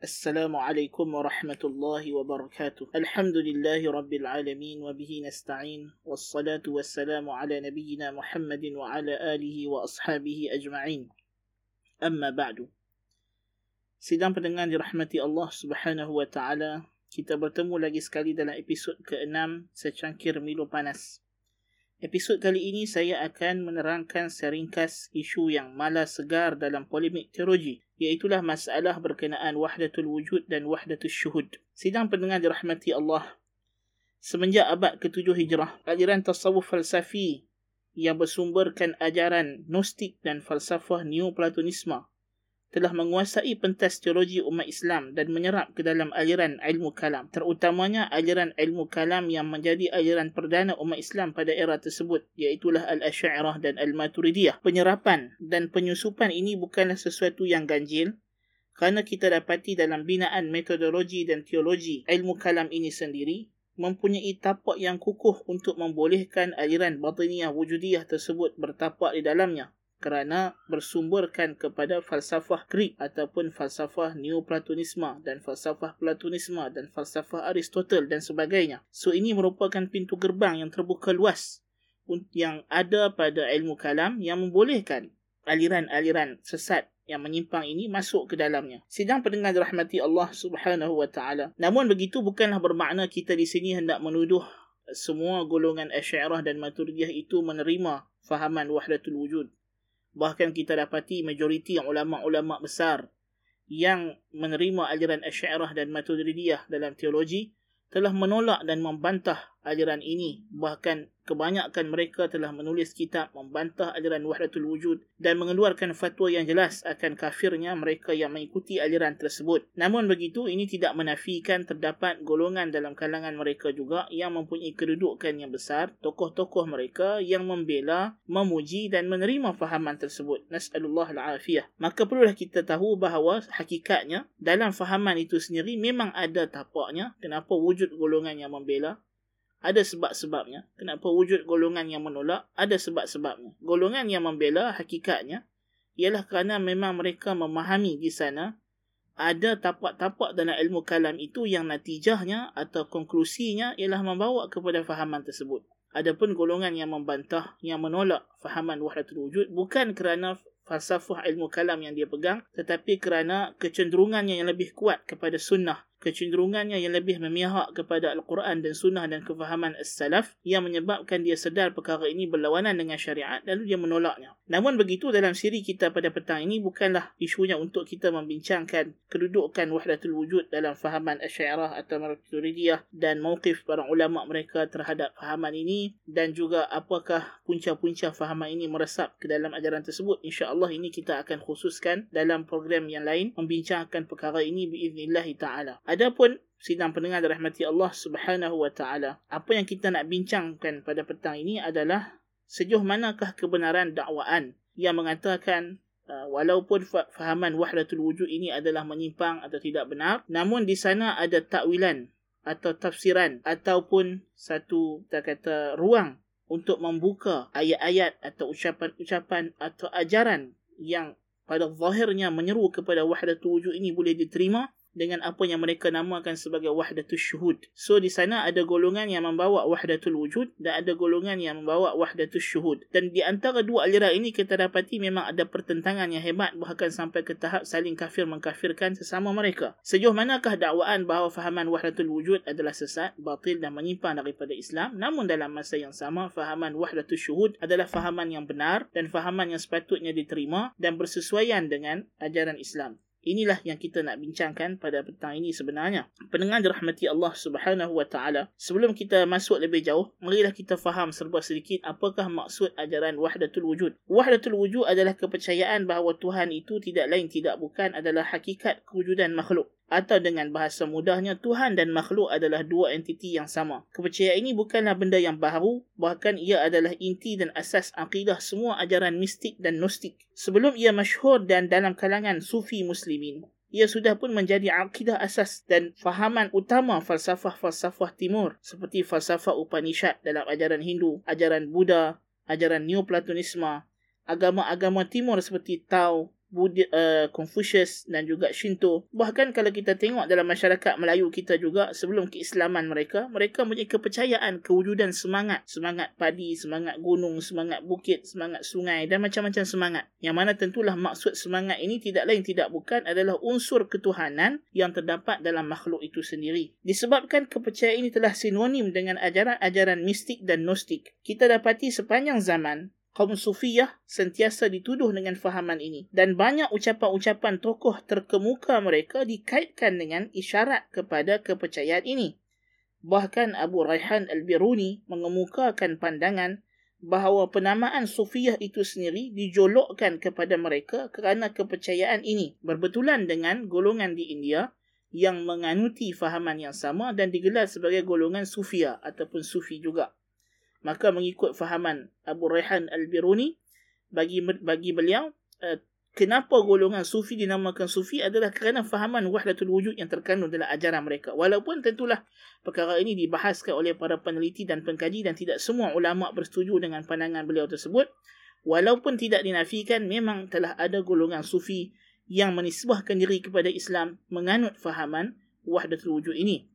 السلام عليكم ورحمة الله وبركاته الحمد لله رب العالمين وبه نستعين والصلاة والسلام على نبينا محمد وعلى آله وأصحابه أجمعين أما بعد Sidang pendengar dirahmati Allah Subhanahu wa taala, kita bertemu lagi sekali dalam episod ke-6 secangkir Milo Panas. Episod kali ini saya akan menerangkan seringkas isu yang malas segar dalam polemik teologi, iaitulah masalah berkenaan wahdatul wujud dan wahdatul syuhud. Sidang pendengar dirahmati Allah, semenjak abad ke-7 Hijrah, aliran tasawuf falsafi yang bersumberkan ajaran Gnostik dan falsafah Neoplatonisme telah menguasai pentas teologi umat Islam dan menyerap ke dalam aliran ilmu kalam. Terutamanya aliran ilmu kalam yang menjadi aliran perdana umat Islam pada era tersebut, iaitulah Al-Asy'ariyah dan Al-Maturidiyah. Penyerapan dan penyusupan ini bukanlah sesuatu yang ganjil, kerana kita dapati dalam binaan metodologi dan teologi ilmu kalam ini sendiri, mempunyai tapak yang kukuh untuk membolehkan aliran batiniyah wujudiyah tersebut bertapak di dalamnya kerana bersumberkan kepada falsafah Greek ataupun falsafah Neoplatonisme dan falsafah Platonisme dan falsafah Aristotle dan sebagainya. So ini merupakan pintu gerbang yang terbuka luas yang ada pada ilmu kalam yang membolehkan aliran-aliran sesat yang menyimpang ini masuk ke dalamnya. Sidang pendengar dirahmati Allah Subhanahu wa taala. Namun begitu bukanlah bermakna kita di sini hendak menuduh semua golongan Asy'ariyah dan Maturidiyah itu menerima fahaman wahdatul wujud Bahkan kita dapati majoriti ulama-ulama besar yang menerima aliran Asy'ariyah dan Maturidiyah dalam teologi telah menolak dan membantah aliran ini. Bahkan kebanyakan mereka telah menulis kitab membantah aliran wahdatul wujud dan mengeluarkan fatwa yang jelas akan kafirnya mereka yang mengikuti aliran tersebut. Namun begitu, ini tidak menafikan terdapat golongan dalam kalangan mereka juga yang mempunyai kedudukan yang besar, tokoh-tokoh mereka yang membela, memuji dan menerima fahaman tersebut. Nas'alullah al-afiyah. Maka perlulah kita tahu bahawa hakikatnya dalam fahaman itu sendiri memang ada tapaknya kenapa wujud golongan yang membela ada sebab-sebabnya. Kenapa wujud golongan yang menolak? Ada sebab-sebabnya. Golongan yang membela hakikatnya ialah kerana memang mereka memahami di sana ada tapak-tapak dalam ilmu kalam itu yang natijahnya atau konklusinya ialah membawa kepada fahaman tersebut. Adapun golongan yang membantah, yang menolak fahaman wahdatul wujud bukan kerana falsafah ilmu kalam yang dia pegang tetapi kerana kecenderungannya yang lebih kuat kepada sunnah kecenderungannya yang lebih memihak kepada Al-Quran dan Sunnah dan kefahaman As-Salaf yang menyebabkan dia sedar perkara ini berlawanan dengan syariat lalu dia menolaknya. Namun begitu dalam siri kita pada petang ini bukanlah isunya untuk kita membincangkan kedudukan wahdatul wujud dalam fahaman Asy'ariyah atau Maturidiyah dan mauqif para ulama mereka terhadap fahaman ini dan juga apakah punca-punca fahaman ini meresap ke dalam ajaran tersebut. Insya-Allah ini kita akan khususkan dalam program yang lain membincangkan perkara ini biiznillah taala. Adapun sidang pendengar dirahmati Allah Subhanahu wa taala, apa yang kita nak bincangkan pada petang ini adalah sejauh manakah kebenaran dakwaan yang mengatakan uh, walaupun fahaman wahdatul wujud ini adalah menyimpang atau tidak benar, namun di sana ada takwilan atau tafsiran ataupun satu kita kata ruang untuk membuka ayat-ayat atau ucapan-ucapan atau ajaran yang pada zahirnya menyeru kepada wahdatul wujud ini boleh diterima dengan apa yang mereka namakan sebagai wahdatul syuhud. So di sana ada golongan yang membawa wahdatul wujud dan ada golongan yang membawa wahdatul syuhud. Dan di antara dua aliran ini kita dapati memang ada pertentangan yang hebat bahkan sampai ke tahap saling kafir mengkafirkan sesama mereka. Sejauh manakah dakwaan bahawa fahaman wahdatul wujud adalah sesat, batil dan menyimpang daripada Islam namun dalam masa yang sama fahaman wahdatul syuhud adalah fahaman yang benar dan fahaman yang sepatutnya diterima dan bersesuaian dengan ajaran Islam. Inilah yang kita nak bincangkan pada petang ini sebenarnya. Pendengar dirahmati Allah Subhanahu wa taala. Sebelum kita masuk lebih jauh, marilah kita faham serba sedikit apakah maksud ajaran wahdatul wujud. Wahdatul wujud adalah kepercayaan bahawa Tuhan itu tidak lain tidak bukan adalah hakikat kewujudan makhluk atau dengan bahasa mudahnya Tuhan dan makhluk adalah dua entiti yang sama. Kepercayaan ini bukanlah benda yang baru, bahkan ia adalah inti dan asas akidah semua ajaran mistik dan gnostik. Sebelum ia masyhur dan dalam kalangan sufi muslimin, ia sudah pun menjadi akidah asas dan fahaman utama falsafah-falsafah timur seperti falsafah Upanishad dalam ajaran Hindu, ajaran Buddha, ajaran Neoplatonisme, agama-agama timur seperti Tao, Buddha, uh, Confucius dan juga Shinto. Bahkan kalau kita tengok dalam masyarakat Melayu kita juga sebelum keislaman mereka, mereka mempunyai kepercayaan kewujudan semangat. Semangat padi, semangat gunung, semangat bukit, semangat sungai dan macam-macam semangat. Yang mana tentulah maksud semangat ini tidak lain tidak bukan adalah unsur ketuhanan yang terdapat dalam makhluk itu sendiri. Disebabkan kepercayaan ini telah sinonim dengan ajaran-ajaran mistik dan gnostik, kita dapati sepanjang zaman kaum sufiyah sentiasa dituduh dengan fahaman ini dan banyak ucapan-ucapan tokoh terkemuka mereka dikaitkan dengan isyarat kepada kepercayaan ini. Bahkan Abu Raihan Al-Biruni mengemukakan pandangan bahawa penamaan sufiyah itu sendiri dijolokkan kepada mereka kerana kepercayaan ini berbetulan dengan golongan di India yang menganuti fahaman yang sama dan digelar sebagai golongan sufiyah ataupun sufi juga maka mengikut fahaman Abu Raihan Al-Biruni bagi bagi beliau uh, kenapa golongan sufi dinamakan sufi adalah kerana fahaman wahdatul wujud yang terkandung dalam ajaran mereka. Walaupun tentulah perkara ini dibahaskan oleh para peneliti dan pengkaji dan tidak semua ulama bersetuju dengan pandangan beliau tersebut. Walaupun tidak dinafikan memang telah ada golongan sufi yang menisbahkan diri kepada Islam menganut fahaman wahdatul wujud ini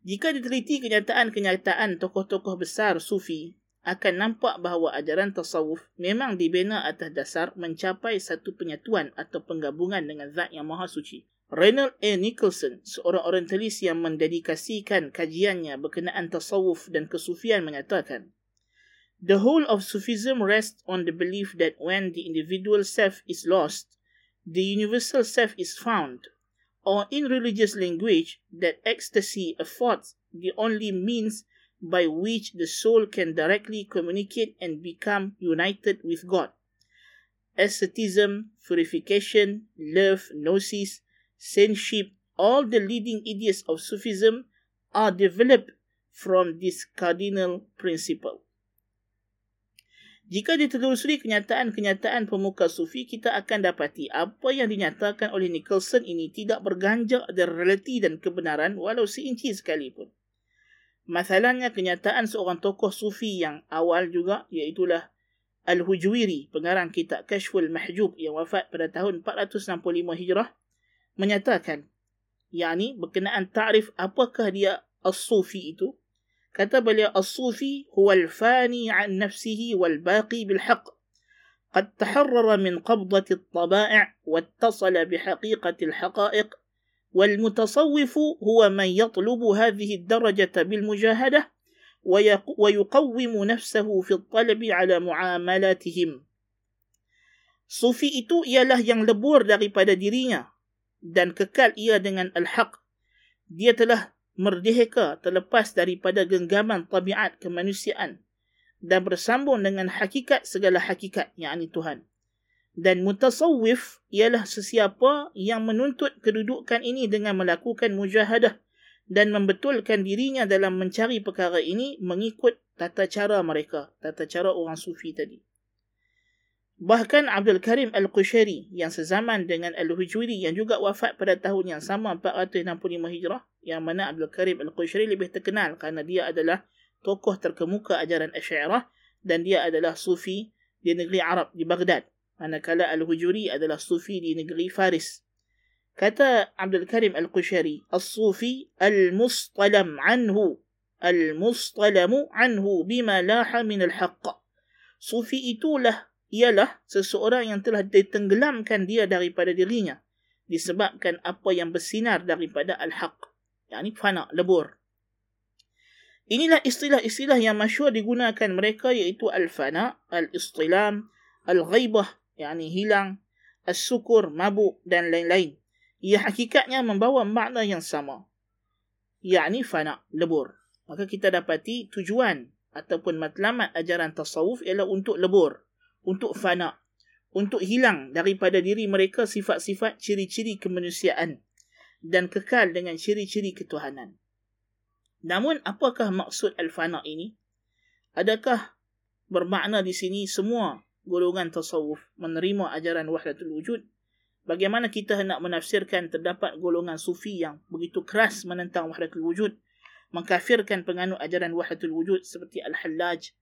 jika diteliti kenyataan-kenyataan tokoh-tokoh besar sufi, akan nampak bahawa ajaran tasawuf memang dibina atas dasar mencapai satu penyatuan atau penggabungan dengan zat yang maha suci. Reynold A. Nicholson, seorang orientalis yang mendedikasikan kajiannya berkenaan tasawuf dan kesufian menyatakan, The whole of Sufism rests on the belief that when the individual self is lost, the universal self is found or in religious language that ecstasy affords the only means by which the soul can directly communicate and become united with God. Asceticism, purification, love, gnosis, saintship, all the leading ideas of Sufism are developed from this cardinal principle. Jika ditelusuri kenyataan-kenyataan pemuka sufi, kita akan dapati apa yang dinyatakan oleh Nicholson ini tidak berganjak dari realiti dan kebenaran walau seinci sekalipun. Masalahnya kenyataan seorang tokoh sufi yang awal juga iaitulah Al-Hujwiri, pengarang kitab Kashful Mahjub yang wafat pada tahun 465 Hijrah, menyatakan, yakni berkenaan ta'rif apakah dia as-sufi itu, كتب الصوفي هو الفاني عن نفسه والباقي بالحق قد تحرر من قبضة الطبائع واتصل بحقيقة الحقائق والمتصوف هو من يطلب هذه الدرجة بالمجاهدة ويقوم نفسه في الطلب على معاملاتهم Sufi itu ialah yang lebur daripada dirinya dan kekal ia dengan al-haq. Dia telah merdeka terlepas daripada genggaman tabiat kemanusiaan dan bersambung dengan hakikat segala hakikat yang ini Tuhan. Dan mutasawwif ialah sesiapa yang menuntut kedudukan ini dengan melakukan mujahadah dan membetulkan dirinya dalam mencari perkara ini mengikut tata cara mereka, tata cara orang sufi tadi. Bahkan Abdul Karim Al-Qushari yang sezaman dengan Al-Hujwiri yang juga wafat pada tahun yang sama 465 Hijrah yang mana Abdul Karim Al-Qushari lebih terkenal kerana dia adalah tokoh terkemuka ajaran Asy'ariyah dan dia adalah sufi di negeri Arab di Baghdad manakala Al-Hujwiri adalah sufi di negeri Faris. Kata Abdul Karim Al-Qushari, "As-sufi al-mustalam anhu al-mustalamu anhu bima laha min al-haqq." Sufi itulah ialah seseorang yang telah ditenggelamkan dia daripada dirinya disebabkan apa yang bersinar daripada al-haq yakni fana lebur. Inilah istilah-istilah yang masyhur digunakan mereka iaitu al-fana al-istilam al-ghaibah yakni hilang as-sukur mabuk dan lain-lain. Ia hakikatnya membawa makna yang sama yakni fana lebur. Maka kita dapati tujuan ataupun matlamat ajaran tasawuf ialah untuk lebur untuk fana, untuk hilang daripada diri mereka sifat-sifat ciri-ciri kemanusiaan dan kekal dengan ciri-ciri ketuhanan. Namun apakah maksud al-fana ini? Adakah bermakna di sini semua golongan tasawuf menerima ajaran wahdatul wujud? Bagaimana kita hendak menafsirkan terdapat golongan sufi yang begitu keras menentang wahdatul wujud, mengkafirkan penganut ajaran wahdatul wujud seperti Al-Hallaj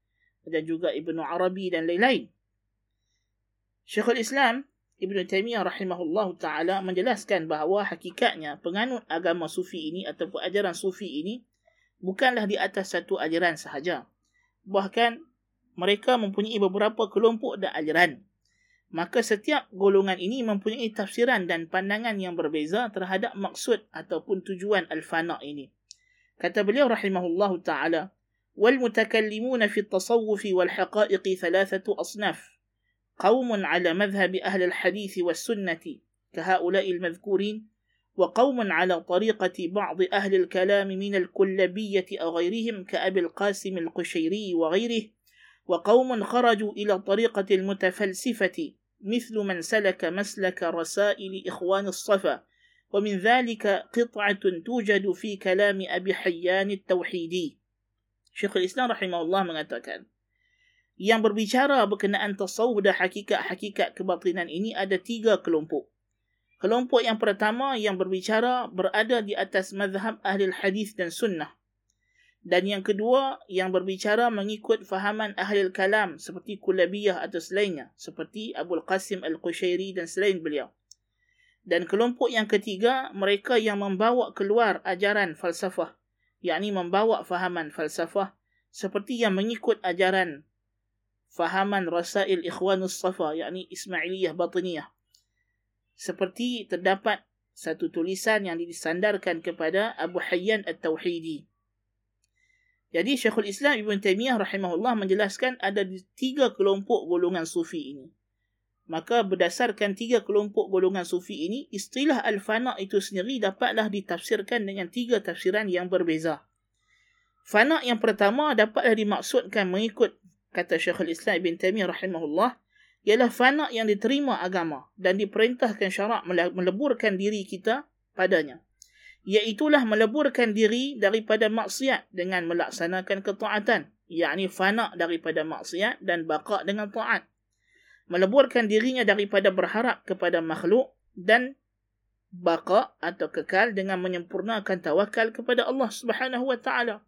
dan juga Ibnu Arabi dan lain-lain? Syekhul Islam Ibn Taymiyah rahimahullah ta'ala menjelaskan bahawa hakikatnya penganut agama sufi ini ataupun ajaran sufi ini bukanlah di atas satu ajaran sahaja. Bahkan mereka mempunyai beberapa kelompok dan ajaran. Maka setiap golongan ini mempunyai tafsiran dan pandangan yang berbeza terhadap maksud ataupun tujuan al-fana ini. Kata beliau rahimahullah ta'ala, والمتكلمون في التصوف والحقائق ثلاثة أصناف قوم على مذهب أهل الحديث والسنة كهؤلاء المذكورين وقوم على طريقة بعض أهل الكلام من الكلبية أو غيرهم كأبي القاسم القشيري وغيره وقوم خرجوا إلى طريقة المتفلسفة مثل من سلك مسلك رسائل إخوان الصفا ومن ذلك قطعة توجد في كلام أبي حيان التوحيدي. شيخ الإسلام رحمه الله mengatakan yang berbicara berkenaan tasawuf dan hakikat-hakikat kebatinan ini ada tiga kelompok. Kelompok yang pertama yang berbicara berada di atas mazhab ahli hadis dan sunnah. Dan yang kedua yang berbicara mengikut fahaman ahli kalam seperti Kulabiyah atau selainnya. Seperti Abu Qasim Al-Qushairi dan selain beliau. Dan kelompok yang ketiga mereka yang membawa keluar ajaran falsafah. yakni membawa fahaman falsafah seperti yang mengikut ajaran fahaman Rasail Ikhwanus Safa yakni Ismailiyah Batiniyah seperti terdapat satu tulisan yang disandarkan kepada Abu Hayyan At-Tauhidi. Jadi Syekhul Islam Ibn Taymiyah rahimahullah menjelaskan ada tiga kelompok golongan sufi ini. Maka berdasarkan tiga kelompok golongan sufi ini istilah al-fana itu sendiri dapatlah ditafsirkan dengan tiga tafsiran yang berbeza. Fana yang pertama dapatlah dimaksudkan mengikut kata Syekhul Islam Ibn Taimiyah rahimahullah ialah fana yang diterima agama dan diperintahkan syarak meleburkan diri kita padanya. Iaitulah meleburkan diri daripada maksiat dengan melaksanakan ketaatan yakni fana daripada maksiat dan baqa dengan taat. Meleburkan dirinya daripada berharap kepada makhluk dan baqa atau kekal dengan menyempurnakan tawakal kepada Allah Subhanahu wa taala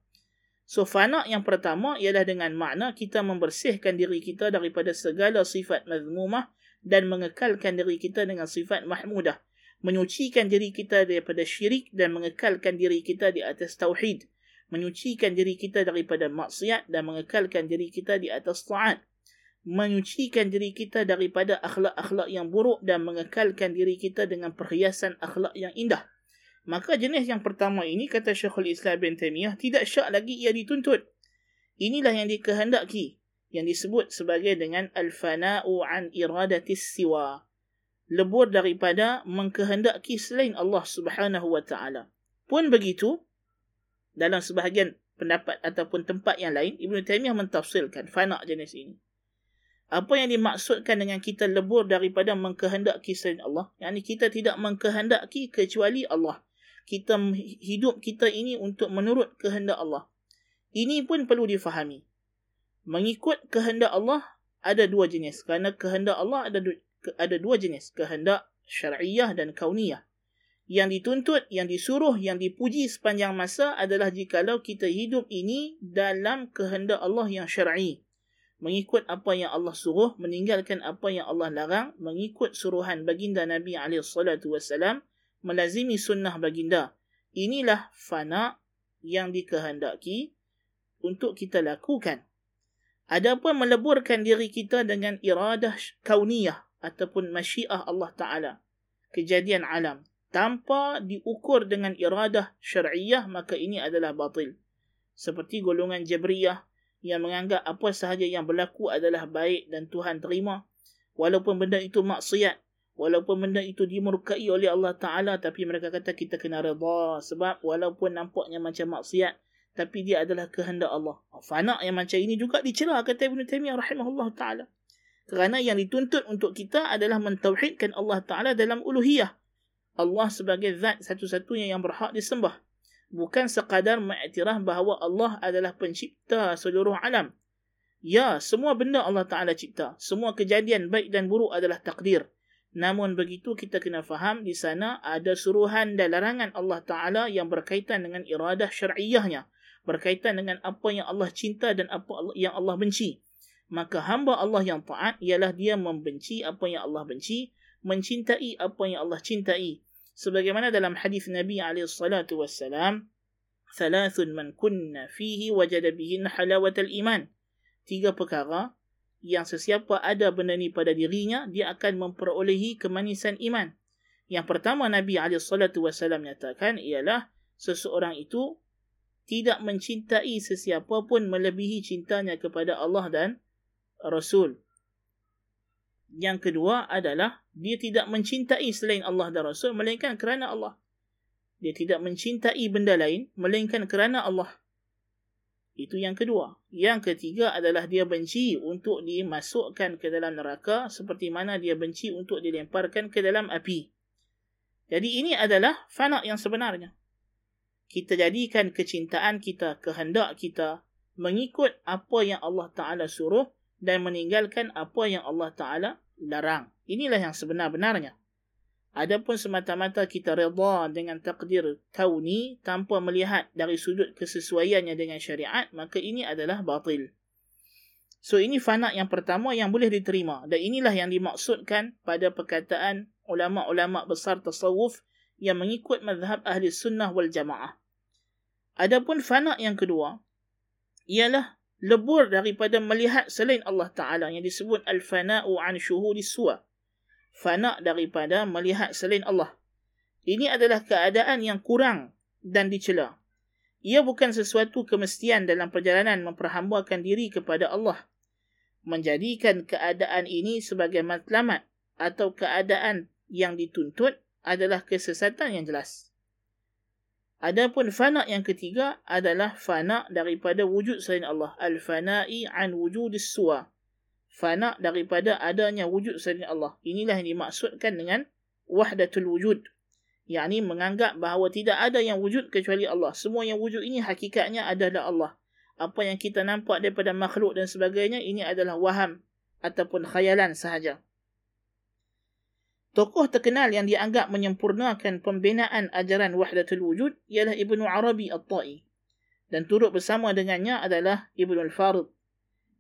So fana yang pertama ialah dengan makna kita membersihkan diri kita daripada segala sifat mazmumah dan mengekalkan diri kita dengan sifat mahmudah. Menyucikan diri kita daripada syirik dan mengekalkan diri kita di atas tauhid. Menyucikan diri kita daripada maksiat dan mengekalkan diri kita di atas taat. Menyucikan diri kita daripada akhlak-akhlak yang buruk dan mengekalkan diri kita dengan perhiasan akhlak yang indah. Maka jenis yang pertama ini kata Syekhul Islam bin Taimiyah tidak syak lagi ia dituntut. Inilah yang dikehendaki yang disebut sebagai dengan al-fana'u an iradatis siwa. Lebur daripada mengkehendaki selain Allah Subhanahu wa taala. Pun begitu dalam sebahagian pendapat ataupun tempat yang lain Ibn Taimiyah mentafsirkan fana' jenis ini. Apa yang dimaksudkan dengan kita lebur daripada mengkehendaki selain Allah? Yang kita tidak mengkehendaki kecuali Allah kita hidup kita ini untuk menurut kehendak Allah. Ini pun perlu difahami. Mengikut kehendak Allah ada dua jenis. Kerana kehendak Allah ada dua, ada dua jenis. Kehendak syariah dan kauniyah. Yang dituntut, yang disuruh, yang dipuji sepanjang masa adalah jikalau kita hidup ini dalam kehendak Allah yang syar'i. Mengikut apa yang Allah suruh, meninggalkan apa yang Allah larang, mengikut suruhan baginda Nabi SAW melazimi sunnah baginda. Inilah fana yang dikehendaki untuk kita lakukan. Adapun meleburkan diri kita dengan iradah kauniyah ataupun masyiah Allah Ta'ala. Kejadian alam. Tanpa diukur dengan iradah syariah maka ini adalah batil. Seperti golongan Jabriyah yang menganggap apa sahaja yang berlaku adalah baik dan Tuhan terima. Walaupun benda itu maksiat walaupun benda itu dimurkai oleh Allah Ta'ala tapi mereka kata kita kena reda sebab walaupun nampaknya macam maksiat tapi dia adalah kehendak Allah. Fana yang macam ini juga dicela kata Ibn Taymiyah rahimahullah Ta'ala. Kerana yang dituntut untuk kita adalah mentauhidkan Allah Ta'ala dalam uluhiyah. Allah sebagai zat satu-satunya yang berhak disembah. Bukan sekadar mengiktiraf bahawa Allah adalah pencipta seluruh alam. Ya semua benda Allah Ta'ala cipta. Semua kejadian baik dan buruk adalah takdir Namun begitu kita kena faham di sana ada suruhan dan larangan Allah Ta'ala yang berkaitan dengan iradah syar'iyahnya. Berkaitan dengan apa yang Allah cinta dan apa yang Allah benci. Maka hamba Allah yang taat ialah dia membenci apa yang Allah benci. mencintai apa yang Allah cintai sebagaimana dalam hadis Nabi wassalam thalathun man kunna fihi bihin halawatal iman tiga perkara yang sesiapa ada benda ni pada dirinya dia akan memperolehi kemanisan iman yang pertama Nabi wassalam nyatakan ialah seseorang itu tidak mencintai sesiapa pun melebihi cintanya kepada Allah dan Rasul. Yang kedua adalah dia tidak mencintai selain Allah dan Rasul melainkan kerana Allah. Dia tidak mencintai benda lain melainkan kerana Allah. Itu yang kedua. Yang ketiga adalah dia benci untuk dimasukkan ke dalam neraka seperti mana dia benci untuk dilemparkan ke dalam api. Jadi ini adalah fana yang sebenarnya. Kita jadikan kecintaan kita, kehendak kita mengikut apa yang Allah Ta'ala suruh dan meninggalkan apa yang Allah Ta'ala larang. Inilah yang sebenar-benarnya. Adapun semata-mata kita reda dengan takdir kauni tanpa melihat dari sudut kesesuaiannya dengan syariat, maka ini adalah batil. So ini fana yang pertama yang boleh diterima dan inilah yang dimaksudkan pada perkataan ulama-ulama besar tasawuf yang mengikut mazhab ahli sunnah wal jamaah. Adapun fana yang kedua ialah lebur daripada melihat selain Allah Ta'ala yang disebut al-fana'u an syuhudi suwa. Fana' daripada melihat selain Allah. Ini adalah keadaan yang kurang dan dicela. Ia bukan sesuatu kemestian dalam perjalanan memperhambakan diri kepada Allah. Menjadikan keadaan ini sebagai matlamat atau keadaan yang dituntut adalah kesesatan yang jelas. Adapun fana yang ketiga adalah fana daripada wujud selain Allah. Al-fana'i an wujudis suwa. Fana daripada adanya wujud selain Allah. Inilah yang dimaksudkan dengan wahdatul wujud. Yang ini menganggap bahawa tidak ada yang wujud kecuali Allah. Semua yang wujud ini hakikatnya adalah Allah. Apa yang kita nampak daripada makhluk dan sebagainya, ini adalah waham ataupun khayalan sahaja. Tokoh terkenal yang dianggap menyempurnakan pembinaan ajaran wahdatul wujud ialah Ibnu Arabi At-Ta'i. Dan turut bersama dengannya adalah Ibnu Al-Farid,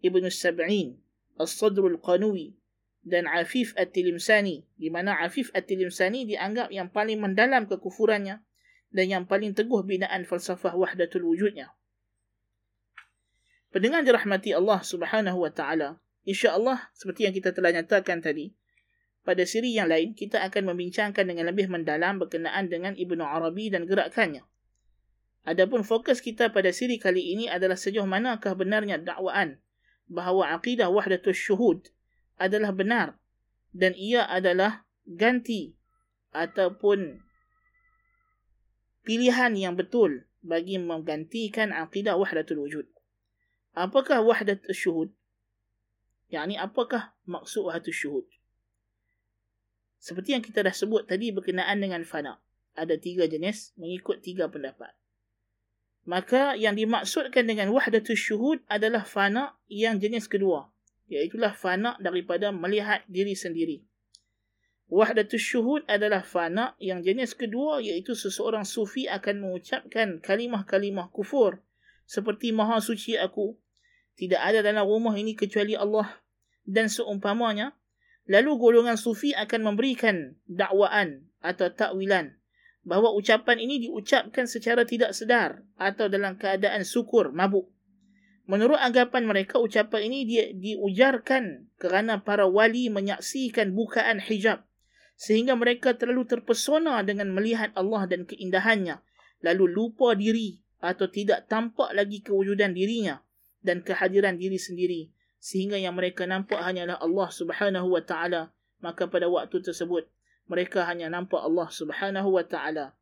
Ibnu Sab'in, As-Sadr Al-Qanuwi dan Afif At-Tilimsani di mana Afif At-Tilimsani dianggap yang paling mendalam kekufurannya dan yang paling teguh binaan falsafah wahdatul wujudnya. Pendengar dirahmati Allah Subhanahu wa taala, insya-Allah seperti yang kita telah nyatakan tadi, pada siri yang lain, kita akan membincangkan dengan lebih mendalam berkenaan dengan Ibnu Arabi dan gerakannya. Adapun fokus kita pada siri kali ini adalah sejauh manakah benarnya dakwaan bahawa akidah wahdatul syuhud adalah benar dan ia adalah ganti ataupun pilihan yang betul bagi menggantikan akidah wahdatul wujud. Apakah wahdatul syuhud? Yang ini apakah maksud wahdatul syuhud? Seperti yang kita dah sebut tadi berkenaan dengan fana. Ada tiga jenis mengikut tiga pendapat. Maka yang dimaksudkan dengan wahdatul syuhud adalah fana yang jenis kedua. Iaitulah fana daripada melihat diri sendiri. Wahdatul syuhud adalah fana yang jenis kedua iaitu seseorang sufi akan mengucapkan kalimah-kalimah kufur. Seperti maha suci aku. Tidak ada dalam rumah ini kecuali Allah. Dan seumpamanya Lalu golongan sufi akan memberikan dakwaan atau takwilan bahawa ucapan ini diucapkan secara tidak sedar atau dalam keadaan syukur, mabuk. Menurut anggapan mereka, ucapan ini dia diujarkan kerana para wali menyaksikan bukaan hijab sehingga mereka terlalu terpesona dengan melihat Allah dan keindahannya lalu lupa diri atau tidak tampak lagi kewujudan dirinya dan kehadiran diri sendiri sehingga yang mereka nampak hanyalah Allah Subhanahu wa taala maka pada waktu tersebut mereka hanya nampak Allah Subhanahu wa taala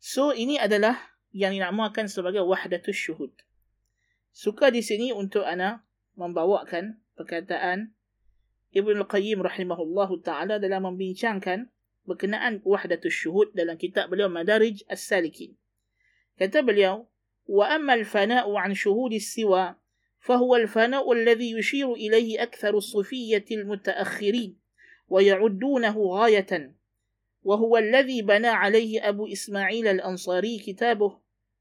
so ini adalah yang dinamakan sebagai wahdatus syuhud suka di sini untuk ana membawakan perkataan Ibn Al-Qayyim rahimahullah taala dalam membincangkan berkenaan wahdatus syuhud dalam kitab beliau Madarij As-Salikin kata beliau wa amma al-fana'u 'an syuhudi siwa فهو الفناء الذي يشير إليه أكثر الصوفية المتأخرين ويعدونه غاية. وهو الذي بنى عليه أبو إسماعيل الأنصاري كتابه.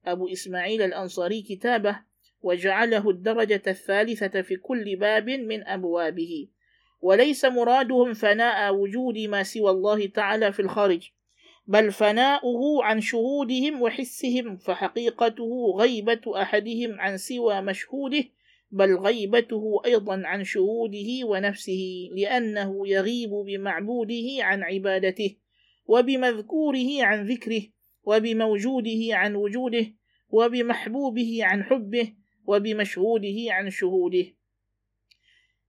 أبو إسماعيل الأنصاري كتابه. وجعله الدرجة الثالثة في كل باب من أبوابه. وليس مرادهم فناء وجود ما سوى الله تعالى في الخارج بل فناؤه عن شهودهم وحسهم فحقيقته غيبة أحدهم عن سوى مشهوده بل غيبته أيضا عن شهوده ونفسه لأنه يغيب بمعبوده عن عبادته وبمذكوره عن ذكره وبموجوده عن وجوده وبمحبوبه عن حبه وبمشهوده عن شهوده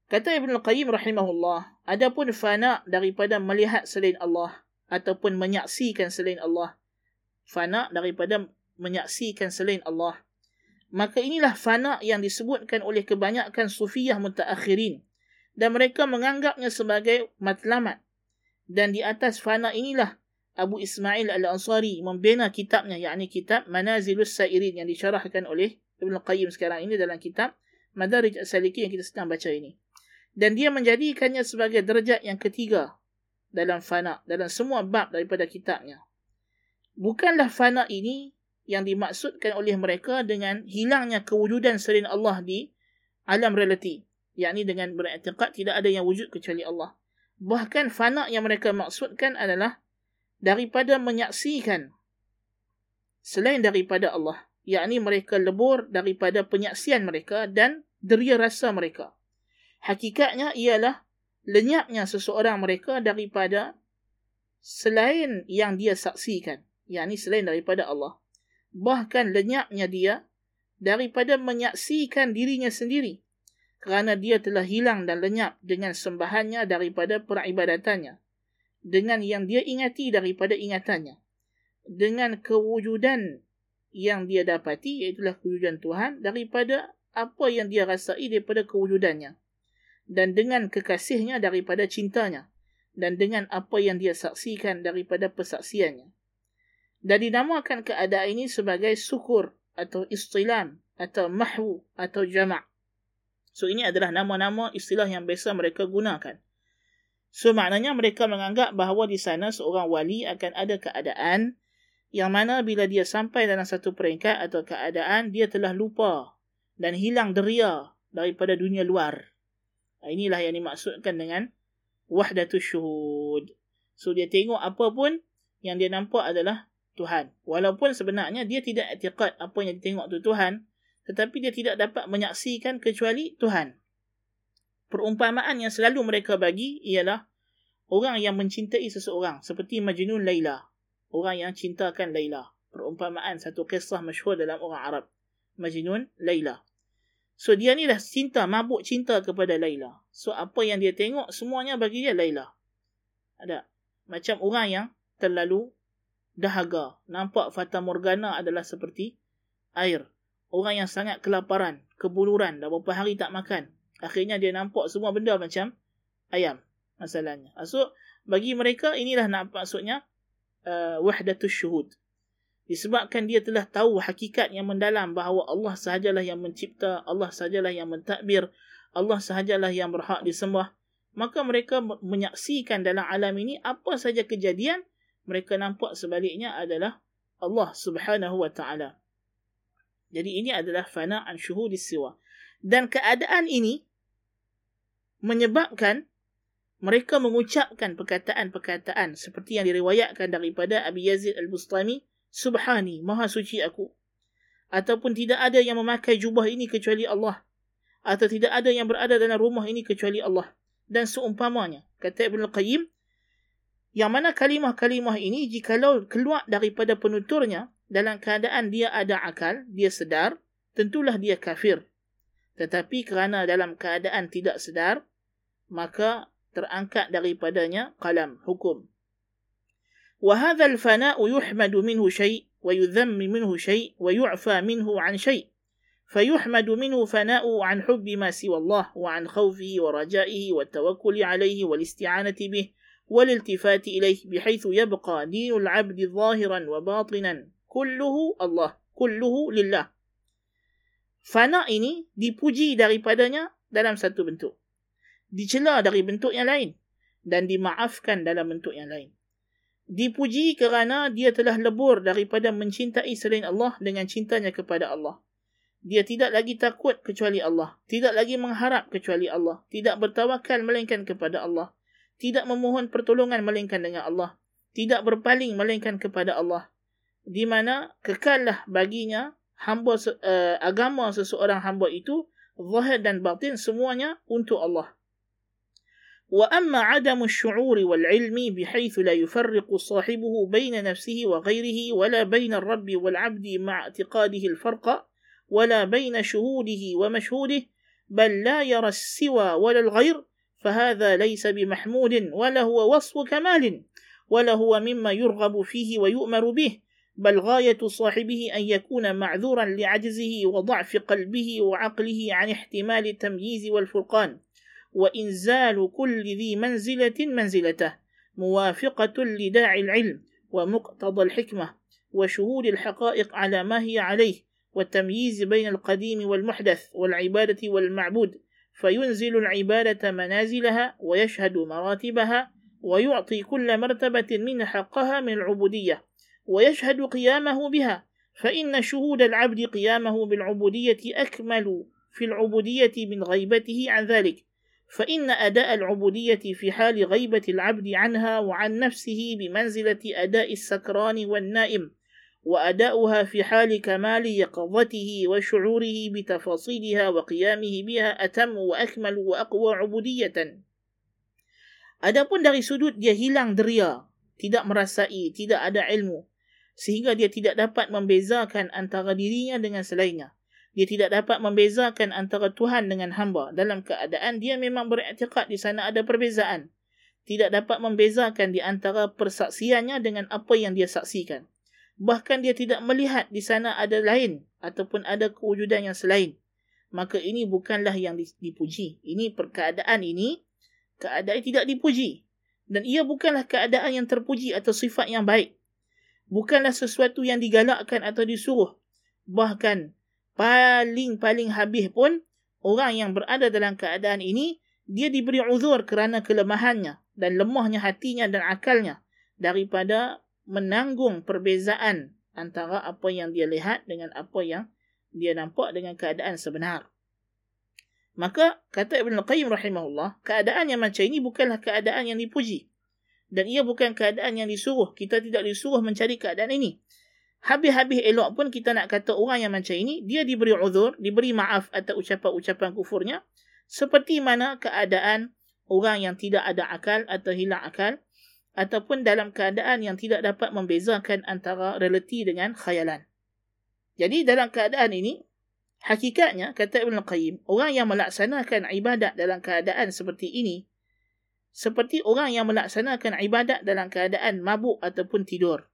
Kata Ibn Al-Qayyim rahimahullah, adapun fana daripada melihat selain Allah ataupun menyaksikan selain Allah. Fana daripada menyaksikan selain Allah. Maka inilah fana yang disebutkan oleh kebanyakan sufiyah mutaakhirin. Dan mereka menganggapnya sebagai matlamat. Dan di atas fana inilah Abu Ismail Al-Ansari membina kitabnya yakni kitab Manazilus Sairin yang disyarahkan oleh Ibn Al-Qayyim sekarang ini dalam kitab Madarij As-Saliki yang kita sedang baca ini. Dan dia menjadikannya sebagai derajat yang ketiga dalam fana dalam semua bab daripada kitabnya. Bukanlah fana ini yang dimaksudkan oleh mereka dengan hilangnya kewujudan selain Allah di alam realiti. Yakni dengan beriktikad tidak ada yang wujud kecuali Allah. Bahkan fana yang mereka maksudkan adalah daripada menyaksikan selain daripada Allah. Yakni mereka lebur daripada penyaksian mereka dan deria rasa mereka. Hakikatnya ialah lenyapnya seseorang mereka daripada selain yang dia saksikan. Yakni selain daripada Allah bahkan lenyapnya dia daripada menyaksikan dirinya sendiri kerana dia telah hilang dan lenyap dengan sembahannya daripada peribadatannya dengan yang dia ingati daripada ingatannya dengan kewujudan yang dia dapati iaitu kewujudan Tuhan daripada apa yang dia rasai daripada kewujudannya dan dengan kekasihnya daripada cintanya dan dengan apa yang dia saksikan daripada persaksiannya. Dan dinamakan keadaan ini sebagai syukur atau istilam atau mahwu atau jama' So ini adalah nama-nama istilah yang biasa mereka gunakan. So maknanya mereka menganggap bahawa di sana seorang wali akan ada keadaan yang mana bila dia sampai dalam satu peringkat atau keadaan dia telah lupa dan hilang deria daripada dunia luar. Ah, inilah yang dimaksudkan dengan wahdatul syuhud. So dia tengok apa pun yang dia nampak adalah Tuhan. Walaupun sebenarnya dia tidak etiqat apa yang dia tengok tu Tuhan, tetapi dia tidak dapat menyaksikan kecuali Tuhan. Perumpamaan yang selalu mereka bagi ialah orang yang mencintai seseorang seperti Majnun Laila. Orang yang cintakan Laila. Perumpamaan satu kisah masyhur dalam orang Arab. Majnun Laila. So dia ni dah cinta, mabuk cinta kepada Laila. So apa yang dia tengok semuanya bagi dia Laila. Ada. Macam orang yang terlalu dahaga. Nampak Fata Morgana adalah seperti air. Orang yang sangat kelaparan, kebuluran, dah berapa hari tak makan. Akhirnya dia nampak semua benda macam ayam. Masalahnya. So bagi mereka inilah nak maksudnya uh, wahdatul syuhud disebabkan dia telah tahu hakikat yang mendalam bahawa Allah sahajalah yang mencipta, Allah sahajalah yang mentadbir, Allah sahajalah yang berhak disembah, maka mereka menyaksikan dalam alam ini apa saja kejadian, mereka nampak sebaliknya adalah Allah Subhanahu wa taala. Jadi ini adalah fana an syuhudis siwa. Dan keadaan ini menyebabkan mereka mengucapkan perkataan-perkataan seperti yang diriwayatkan daripada Abi Yazid Al-Bustami Subhani, maha suci aku. Ataupun tidak ada yang memakai jubah ini kecuali Allah. Atau tidak ada yang berada dalam rumah ini kecuali Allah. Dan seumpamanya, kata Ibn Al-Qayyim, yang mana kalimah-kalimah ini jikalau keluar daripada penuturnya dalam keadaan dia ada akal, dia sedar, tentulah dia kafir. Tetapi kerana dalam keadaan tidak sedar, maka terangkat daripadanya kalam, hukum. وهذا الفناء يحمد منه شيء ويذم منه شيء ويعفى منه عن شيء فيحمد منه فناء عن حب ما سوى الله وعن خوفه ورجائه والتوكل عليه والاستعانة به والالتفات إليه بحيث يبقى دين العبد ظاهرا وباطنا كله الله كله لله Fana ini dipuji daripadanya dalam satu bentuk. Dicela dari bentuk yang lain. Dan dimaafkan dalam bentuk yang lain. dipuji kerana dia telah lebur daripada mencintai selain Allah dengan cintanya kepada Allah dia tidak lagi takut kecuali Allah, tidak lagi mengharap kecuali Allah, tidak bertawakal melainkan kepada Allah, tidak memohon pertolongan melainkan dengan Allah, tidak berpaling melainkan kepada Allah, di mana kekallah baginya hamba uh, agama seseorang hamba itu zahir dan batin semuanya untuk Allah. Wa amma adam ash-shu'uri wal ilmi bi haythu la yufarriqu sahibuhu bayna nafsihi wa ghayrihi wa la bayna ar-rabbi wal 'abdi ma'a i'tiqadihi al-farqa wa la bayna shuhudihi wa mashhudihi bal la yara as-siwa wa al-ghayra فهذا ليس بمحمود ولا هو وصف كمال ولا هو مما يرغب فيه ويؤمر به بل غاية صاحبه أن يكون معذورا لعجزه وضعف قلبه وعقله عن احتمال التمييز والفرقان. وإنزال كل ذي منزلة منزلته موافقة لداعي العلم ومقتضى الحكمة وشهود الحقائق على ما هي عليه والتمييز بين القديم والمحدث والعبادة والمعبود. فينزل العبادة منازلها ويشهد مراتبها ويعطي كل مرتبة من حقها من العبودية ويشهد قيامه بها. فإن شهود العبد قيامه بالعبودية أكمل في العبودية من غيبته عن ذلك. فإن أداء العبودية في حال غيبة العبد عنها وعن نفسه بمنزلة أداء السكران والنائم وأداؤها في حال كمال يقظته وشعوره بتفاصيلها وقيامه بها أتم وأكمل وأقوى عبودية Adapun dari sudut dia hilang deria, tidak merasai, tidak ada ilmu, sehingga dia tidak dapat membezakan antara dirinya dengan selainnya. Dia tidak dapat membezakan antara Tuhan dengan hamba dalam keadaan dia memang beriktikad di sana ada perbezaan. Tidak dapat membezakan di antara persaksiannya dengan apa yang dia saksikan bahkan dia tidak melihat di sana ada lain ataupun ada kewujudan yang selain. Maka ini bukanlah yang dipuji. Ini perkeadaan ini keadaan tidak dipuji. Dan ia bukanlah keadaan yang terpuji atau sifat yang baik. Bukanlah sesuatu yang digalakkan atau disuruh. Bahkan paling-paling habis pun orang yang berada dalam keadaan ini dia diberi uzur kerana kelemahannya dan lemahnya hatinya dan akalnya daripada menanggung perbezaan antara apa yang dia lihat dengan apa yang dia nampak dengan keadaan sebenar. Maka kata Ibn Al-Qayyim rahimahullah, keadaan yang macam ini bukanlah keadaan yang dipuji. Dan ia bukan keadaan yang disuruh. Kita tidak disuruh mencari keadaan ini. Habis-habis elok pun kita nak kata orang yang macam ini, dia diberi uzur, diberi maaf atau ucapan-ucapan kufurnya. Seperti mana keadaan orang yang tidak ada akal atau hilang akal, ataupun dalam keadaan yang tidak dapat membezakan antara realiti dengan khayalan. Jadi dalam keadaan ini, hakikatnya, kata Ibn Qayyim, orang yang melaksanakan ibadat dalam keadaan seperti ini, seperti orang yang melaksanakan ibadat dalam keadaan mabuk ataupun tidur.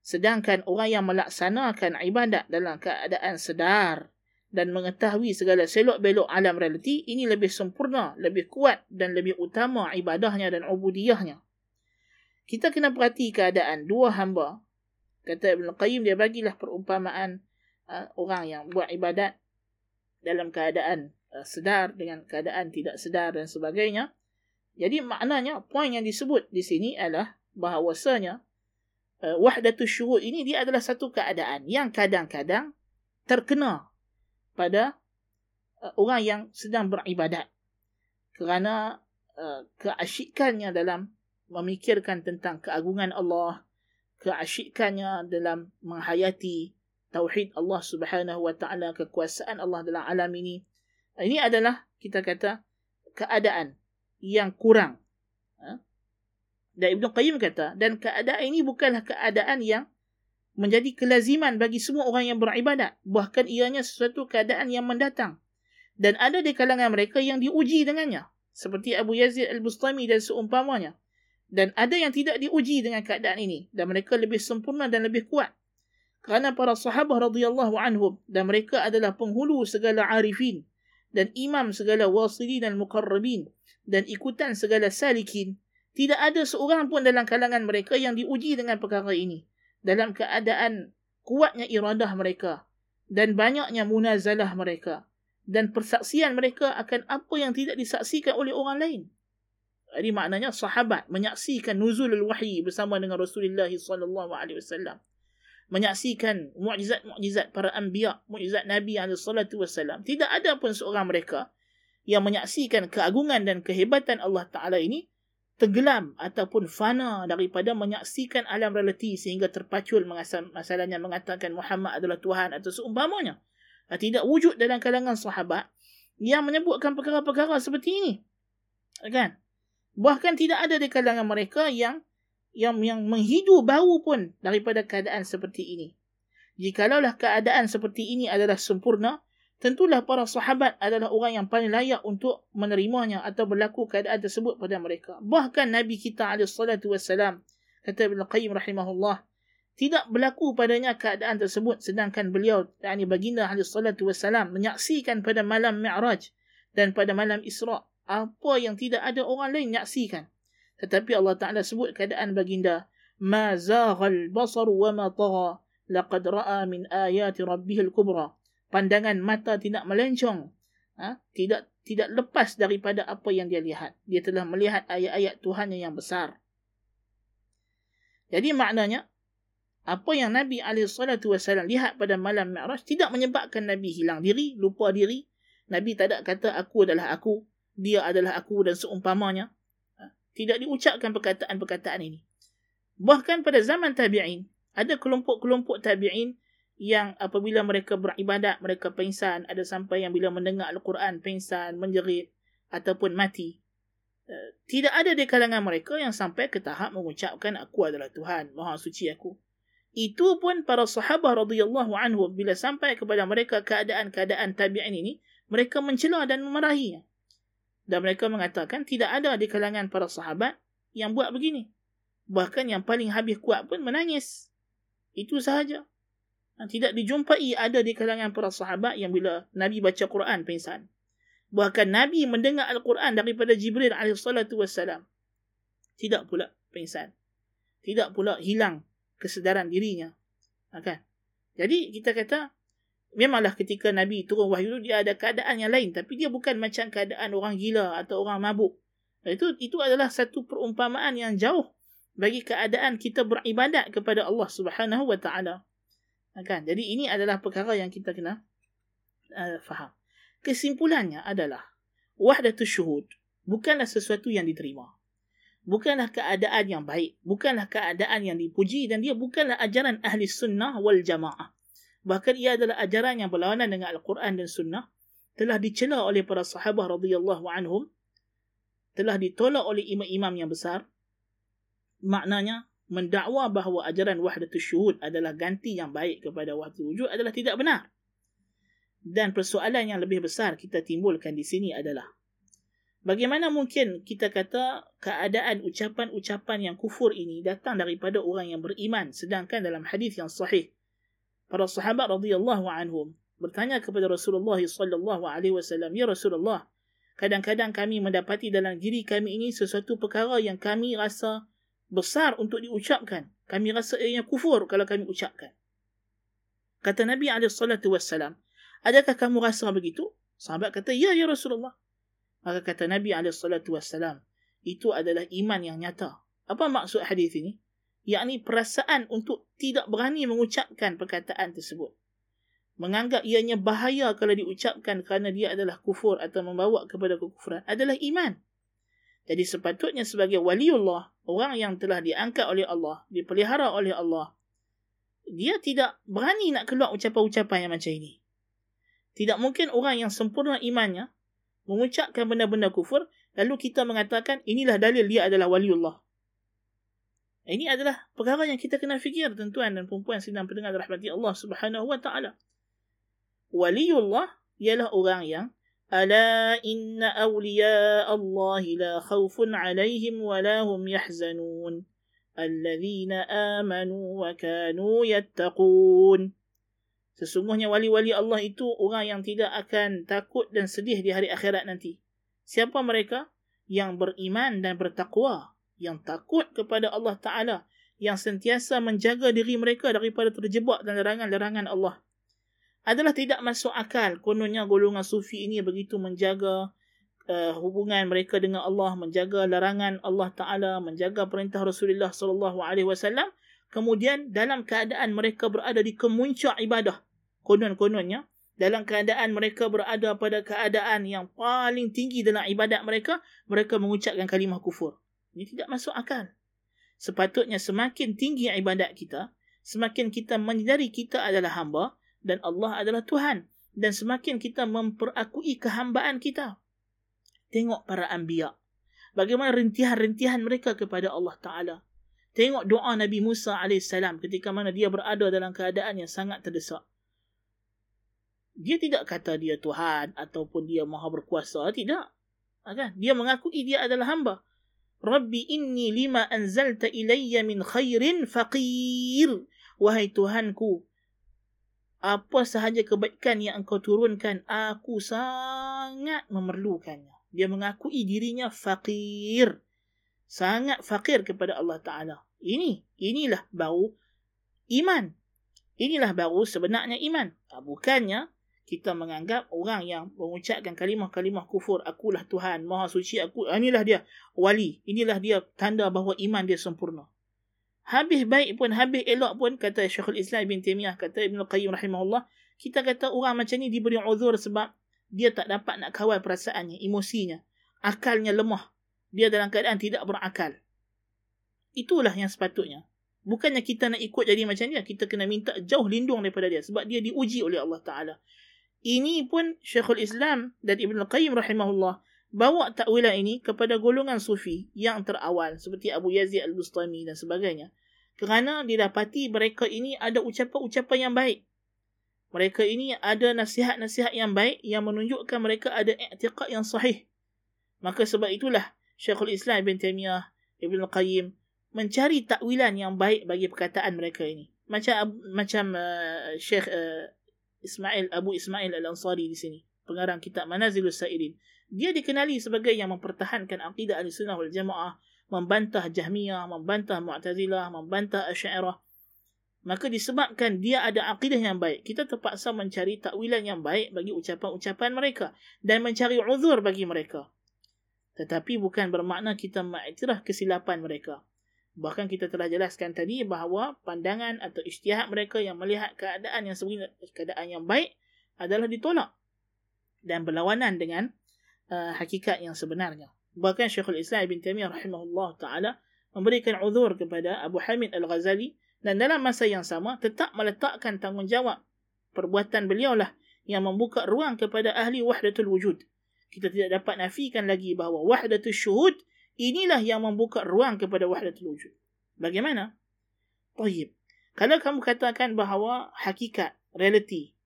Sedangkan orang yang melaksanakan ibadat dalam keadaan sedar dan mengetahui segala selok-belok alam realiti, ini lebih sempurna, lebih kuat dan lebih utama ibadahnya dan ubudiyahnya kita kena perhati keadaan dua hamba. Kata Ibn Qayyim dia bagilah perumpamaan uh, orang yang buat ibadat dalam keadaan uh, sedar dengan keadaan tidak sedar dan sebagainya. Jadi maknanya poin yang disebut di sini adalah bahawasanya uh, wahdatul syuhud ini dia adalah satu keadaan yang kadang-kadang terkena pada uh, orang yang sedang beribadat kerana uh, keasyikannya dalam memikirkan tentang keagungan Allah, keasyikannya dalam menghayati tauhid Allah Subhanahu wa taala, kekuasaan Allah dalam alam ini. Ini adalah kita kata keadaan yang kurang. Ha? Dan Ibn Qayyim kata, dan keadaan ini bukanlah keadaan yang menjadi kelaziman bagi semua orang yang beribadat. Bahkan ianya sesuatu keadaan yang mendatang. Dan ada di kalangan mereka yang diuji dengannya. Seperti Abu Yazid Al-Bustami dan seumpamanya dan ada yang tidak diuji dengan keadaan ini. Dan mereka lebih sempurna dan lebih kuat. Kerana para sahabat radhiyallahu anhum dan mereka adalah penghulu segala arifin dan imam segala wasilin dan muqarrabin dan ikutan segala salikin tidak ada seorang pun dalam kalangan mereka yang diuji dengan perkara ini. Dalam keadaan kuatnya iradah mereka dan banyaknya munazalah mereka dan persaksian mereka akan apa yang tidak disaksikan oleh orang lain jadi maknanya sahabat menyaksikan nuzulul wahyi bersama dengan Rasulullah sallallahu alaihi wasallam. menyaksikan mukjizat-mukjizat para anbiya, mukjizat Nabi alaihi salatu wasallam. Tidak ada pun seorang mereka yang menyaksikan keagungan dan kehebatan Allah Taala ini tenggelam ataupun fana daripada menyaksikan alam realiti sehingga terpacul masalahnya mengatakan Muhammad adalah Tuhan atau seumpamanya. Tidak wujud dalam kalangan sahabat yang menyebutkan perkara-perkara seperti ini. Kan? Bahkan tidak ada di kalangan mereka yang yang yang menghidu bau pun daripada keadaan seperti ini. Jikalaulah keadaan seperti ini adalah sempurna, tentulah para sahabat adalah orang yang paling layak untuk menerimanya atau berlaku keadaan tersebut pada mereka. Bahkan Nabi kita alaihi kata Ibn Qayyim rahimahullah tidak berlaku padanya keadaan tersebut sedangkan beliau yakni baginda alaihi salatu menyaksikan pada malam Mi'raj dan pada malam Isra apa yang tidak ada orang lain menyaksikan. Tetapi Allah Taala sebut keadaan baginda zaghal basar wa ma tagha laqad ra'a min ayati rabbih al-kubra pandangan mata tidak melencong ha? tidak tidak lepas daripada apa yang dia lihat dia telah melihat ayat-ayat Tuhan yang besar jadi maknanya apa yang Nabi SAW lihat pada malam Mi'raj tidak menyebabkan Nabi hilang diri, lupa diri. Nabi tak ada kata aku adalah aku, dia adalah aku dan seumpamanya. Ha? Tidak diucapkan perkataan-perkataan ini. Bahkan pada zaman tabi'in, ada kelompok-kelompok tabi'in yang apabila mereka beribadat mereka pingsan ada sampai yang bila mendengar al-Quran pingsan menjerit ataupun mati uh, tidak ada di kalangan mereka yang sampai ke tahap mengucapkan aku adalah Tuhan maha suci aku itu pun para sahabat radhiyallahu anhu bila sampai kepada mereka keadaan-keadaan tabi'in ini mereka mencela dan memarahi dan mereka mengatakan tidak ada di kalangan para sahabat yang buat begini bahkan yang paling habis kuat pun menangis itu sahaja tidak dijumpai ada di kalangan para sahabat yang bila Nabi baca Quran pingsan. Bahkan Nabi mendengar Al-Quran daripada Jibril AS. Tidak pula pingsan. Tidak pula hilang kesedaran dirinya. Kan? Jadi kita kata, memanglah ketika Nabi turun wahyu itu dia ada keadaan yang lain. Tapi dia bukan macam keadaan orang gila atau orang mabuk. Itu itu adalah satu perumpamaan yang jauh bagi keadaan kita beribadat kepada Allah Subhanahu wa taala. Kan? Jadi ini adalah perkara yang kita kena uh, faham. Kesimpulannya adalah wahdatul syuhud bukanlah sesuatu yang diterima. Bukanlah keadaan yang baik, bukanlah keadaan yang dipuji dan dia bukanlah ajaran ahli sunnah wal jamaah. Bahkan ia adalah ajaran yang berlawanan dengan Al-Quran dan sunnah. Telah dicela oleh para sahabat radhiyallahu anhum. Telah ditolak oleh imam-imam yang besar. Maknanya mendakwa bahawa ajaran wahdatul syuhud adalah ganti yang baik kepada wahdatul wujud adalah tidak benar. Dan persoalan yang lebih besar kita timbulkan di sini adalah bagaimana mungkin kita kata keadaan ucapan-ucapan yang kufur ini datang daripada orang yang beriman sedangkan dalam hadis yang sahih para sahabat radhiyallahu anhum bertanya kepada Rasulullah sallallahu alaihi wasallam ya Rasulullah kadang-kadang kami mendapati dalam diri kami ini sesuatu perkara yang kami rasa besar untuk diucapkan. Kami rasa ianya kufur kalau kami ucapkan. Kata Nabi SAW, adakah kamu rasa begitu? Sahabat kata, ya, ya Rasulullah. Maka kata Nabi SAW, itu adalah iman yang nyata. Apa maksud hadis ini? Yakni perasaan untuk tidak berani mengucapkan perkataan tersebut. Menganggap ianya bahaya kalau diucapkan kerana dia adalah kufur atau membawa kepada kekufuran adalah iman. Jadi sepatutnya sebagai waliullah, orang yang telah diangkat oleh Allah, dipelihara oleh Allah, dia tidak berani nak keluar ucapan-ucapan yang macam ini. Tidak mungkin orang yang sempurna imannya mengucapkan benda-benda kufur, lalu kita mengatakan inilah dalil dia adalah waliullah. Ini adalah perkara yang kita kena fikir tuan-tuan dan perempuan sedang pendengar rahmati Allah Subhanahu wa taala. Waliullah ialah orang yang ألا إن أولياء الله لا خوف عليهم ولا هم يحزنون الذين آمنوا وكانوا يتقون Sesungguhnya wali-wali Allah itu orang yang tidak akan takut dan sedih di hari akhirat nanti. Siapa mereka? Yang beriman dan bertakwa. yang takut kepada Allah Ta'ala. Yang sentiasa menjaga diri mereka daripada terjebak dan larangan-larangan Allah adalah tidak masuk akal kononnya golongan sufi ini begitu menjaga uh, hubungan mereka dengan Allah menjaga larangan Allah Taala menjaga perintah Rasulullah sallallahu alaihi wasallam kemudian dalam keadaan mereka berada di kemuncak ibadah konon-kononnya dalam keadaan mereka berada pada keadaan yang paling tinggi dalam ibadat mereka mereka mengucapkan kalimah kufur ini tidak masuk akal sepatutnya semakin tinggi ibadat kita semakin kita menyedari kita adalah hamba dan Allah adalah Tuhan dan semakin kita memperakui kehambaan kita tengok para anbiya bagaimana rintihan-rintihan mereka kepada Allah taala Tengok doa Nabi Musa AS ketika mana dia berada dalam keadaan yang sangat terdesak. Dia tidak kata dia Tuhan ataupun dia maha berkuasa. Tidak. Kan? Dia mengakui dia adalah hamba. Rabbi inni lima anzalta ilayya min khairin faqir. Wahai Tuhanku, apa sahaja kebaikan yang engkau turunkan, aku sangat memerlukannya. Dia mengakui dirinya faqir. Sangat fakir kepada Allah Ta'ala. Ini, inilah baru iman. Inilah baru sebenarnya iman. Bukannya kita menganggap orang yang mengucapkan kalimah-kalimah kufur, akulah Tuhan, maha suci, aku, ha, inilah dia wali. Inilah dia tanda bahawa iman dia sempurna. Habis baik pun, habis elok pun, kata Syekhul Islam Ibn Taymiyah, kata Ibn Qayyim rahimahullah, kita kata orang macam ni diberi uzur sebab dia tak dapat nak kawal perasaannya, emosinya. Akalnya lemah. Dia dalam keadaan tidak berakal. Itulah yang sepatutnya. Bukannya kita nak ikut jadi macam dia. Kita kena minta jauh lindung daripada dia. Sebab dia diuji oleh Allah Ta'ala. Ini pun Syekhul Islam dan Ibn Al-Qayyim rahimahullah bawa takwilan ini kepada golongan sufi yang terawal seperti Abu Yazid Al-Bustami dan sebagainya. Kerana didapati mereka ini ada ucapan-ucapan yang baik. Mereka ini ada nasihat-nasihat yang baik yang menunjukkan mereka ada i'tiqad yang sahih. Maka sebab itulah Syekhul Islam Ibn Taymiyah, Ibn Al-Qayyim mencari takwilan yang baik bagi perkataan mereka ini. Macam macam uh, Syekh uh, Ismail Abu Ismail Al-Ansari di sini, pengarang kitab Manazilus Sa'idin. Dia dikenali sebagai yang mempertahankan akidah Ahlussunnah wal Jamaah, membantah Jahmiyah, membantah Mu'tazilah, membantah Asy'ariyah. Maka disebabkan dia ada akidah yang baik, kita terpaksa mencari takwilan yang baik bagi ucapan-ucapan mereka dan mencari uzur bagi mereka. Tetapi bukan bermakna kita mengiktiraf kesilapan mereka. Bahkan kita telah jelaskan tadi bahawa pandangan atau isytihad mereka yang melihat keadaan yang sebenarnya keadaan yang baik adalah ditolak dan berlawanan dengan uh, hakikat yang sebenarnya. Bahkan Syekhul Islam Ibn Taimiyah rahimahullah taala memberikan uzur kepada Abu Hamid Al-Ghazali dan dalam masa yang sama tetap meletakkan tanggungjawab perbuatan beliau lah yang membuka ruang kepada ahli wahdatul wujud. Kita tidak dapat nafikan lagi bahawa wahdatul syuhud Inilah yang membuka ruang kepada wahdatul wujud. Bagaimana? Tayyib. Kalau kamu katakan bahawa hakikat, realiti,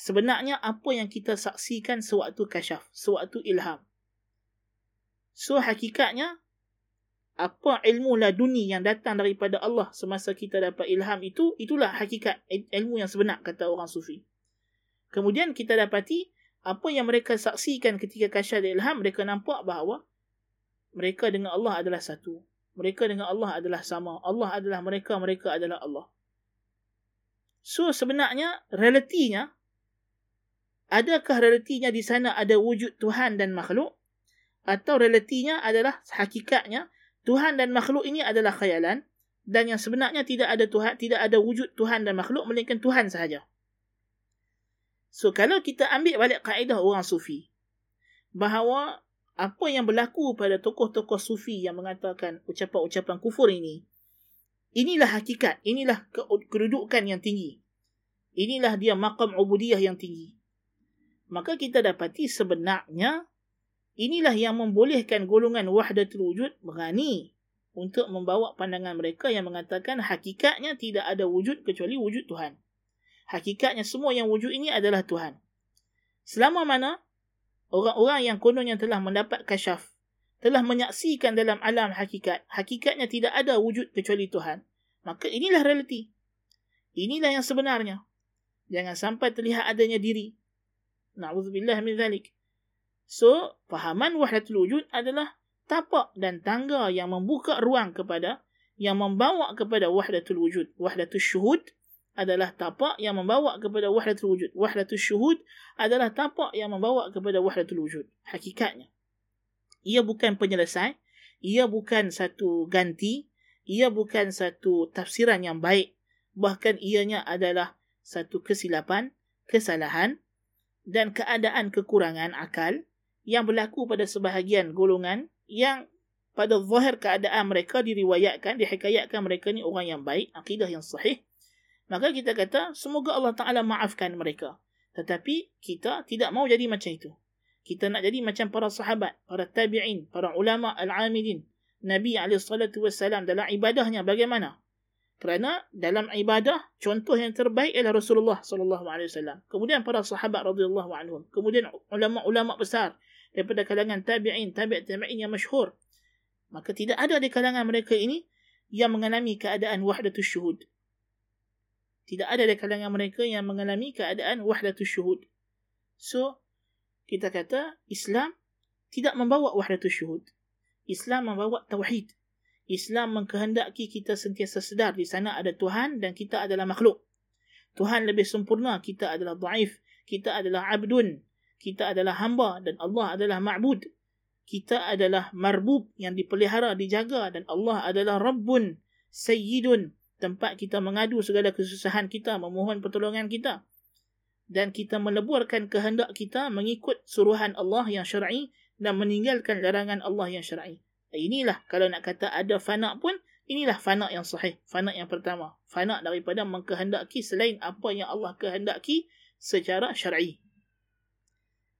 sebenarnya apa yang kita saksikan sewaktu kasyaf, sewaktu ilham. So hakikatnya, apa ilmu laduni yang datang daripada Allah semasa kita dapat ilham itu, itulah hakikat ilmu yang sebenar, kata orang sufi. Kemudian kita dapati, apa yang mereka saksikan ketika kasyaf dan ilham, mereka nampak bahawa mereka dengan Allah adalah satu. Mereka dengan Allah adalah sama. Allah adalah mereka, mereka adalah Allah. So sebenarnya realitinya adakah realitinya di sana ada wujud Tuhan dan makhluk atau realitinya adalah hakikatnya Tuhan dan makhluk ini adalah khayalan dan yang sebenarnya tidak ada Tuhan tidak ada wujud Tuhan dan makhluk melainkan Tuhan sahaja. So kalau kita ambil balik kaedah orang sufi bahawa apa yang berlaku pada tokoh-tokoh sufi yang mengatakan ucapan-ucapan kufur ini? Inilah hakikat inilah kedudukan yang tinggi. Inilah dia makam ubudiyah yang tinggi. Maka kita dapati sebenarnya inilah yang membolehkan golongan wahdatul wujud berani untuk membawa pandangan mereka yang mengatakan hakikatnya tidak ada wujud kecuali wujud Tuhan. Hakikatnya semua yang wujud ini adalah Tuhan. Selama mana orang-orang yang konon yang telah mendapat kasyaf telah menyaksikan dalam alam hakikat hakikatnya tidak ada wujud kecuali Tuhan. Maka inilah realiti. Inilah yang sebenarnya. Jangan sampai terlihat adanya diri. Na'udzubillah min zalik. So fahaman wahdatul wujud adalah tapak dan tangga yang membuka ruang kepada yang membawa kepada wahdatul wujud wahdatul syuhud adalah tapak yang membawa kepada wahdatul wujud. Wahdatul syuhud adalah tapak yang membawa kepada wahdatul wujud. Hakikatnya. Ia bukan penyelesai. Ia bukan satu ganti. ia bukan satu tafsiran yang baik bahkan ianya adalah satu kesilapan kesalahan dan keadaan kekurangan akal yang berlaku pada sebahagian golongan yang pada zahir keadaan mereka diriwayatkan dihikayatkan mereka ni orang yang baik akidah yang sahih maka kita kata semoga Allah Taala maafkan mereka tetapi kita tidak mau jadi macam itu kita nak jadi macam para sahabat, para tabi'in, para ulama al-amilin. Nabi SAW dalam ibadahnya bagaimana? Kerana dalam ibadah, contoh yang terbaik ialah Rasulullah SAW. Kemudian para sahabat radhiyallahu anhum. Kemudian ulama-ulama besar daripada kalangan tabi'in, tabi' tabi'in yang masyhur. Maka tidak ada di kalangan mereka ini yang mengalami keadaan wahdatul syuhud. Tidak ada di kalangan mereka yang mengalami keadaan wahdatul syuhud. So, kita kata Islam tidak membawa wahdatul syuhud. Islam membawa tauhid. Islam mengkehendaki kita sentiasa sedar di sana ada Tuhan dan kita adalah makhluk. Tuhan lebih sempurna, kita adalah dhaif, kita adalah abdun, kita adalah hamba dan Allah adalah ma'bud. Kita adalah marbub yang dipelihara, dijaga dan Allah adalah rabbun, sayyidun, tempat kita mengadu segala kesusahan kita, memohon pertolongan kita dan kita meleburkan kehendak kita mengikut suruhan Allah yang syar'i dan meninggalkan larangan Allah yang syar'i. Inilah kalau nak kata ada fana pun inilah fana yang sahih, fana yang pertama. Fana daripada mengkehendaki selain apa yang Allah kehendaki secara syar'i.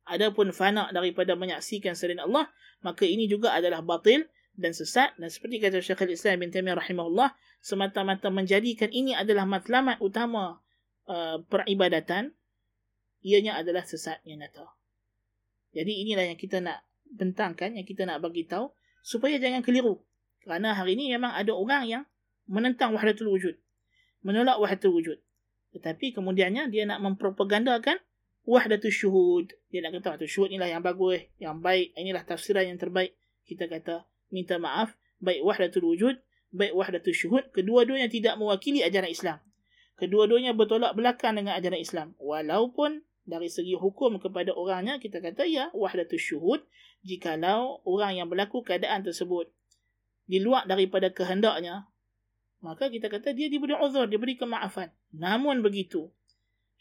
Adapun fana daripada menyaksikan selain Allah, maka ini juga adalah batil dan sesat dan seperti kata Syekhul Islam bin Taimiyah rahimahullah, semata-mata menjadikan ini adalah matlamat utama uh, peribadatan ianya adalah sesat yang nyata. Jadi inilah yang kita nak bentangkan, yang kita nak bagi tahu supaya jangan keliru. Kerana hari ini memang ada orang yang menentang wahdatul wujud. Menolak wahdatul wujud. Tetapi kemudiannya dia nak mempropagandakan wahdatul syuhud. Dia nak kata wahdatul syuhud inilah yang bagus, yang baik, inilah tafsiran yang terbaik. Kita kata minta maaf, baik wahdatul wujud, baik wahdatul syuhud, kedua-duanya tidak mewakili ajaran Islam. Kedua-duanya bertolak belakang dengan ajaran Islam. Walaupun dari segi hukum kepada orangnya kita kata ya wahdatus syuhud jikalau orang yang berlaku keadaan tersebut di luar daripada kehendaknya maka kita kata dia diberi uzur diberi kemaafan namun begitu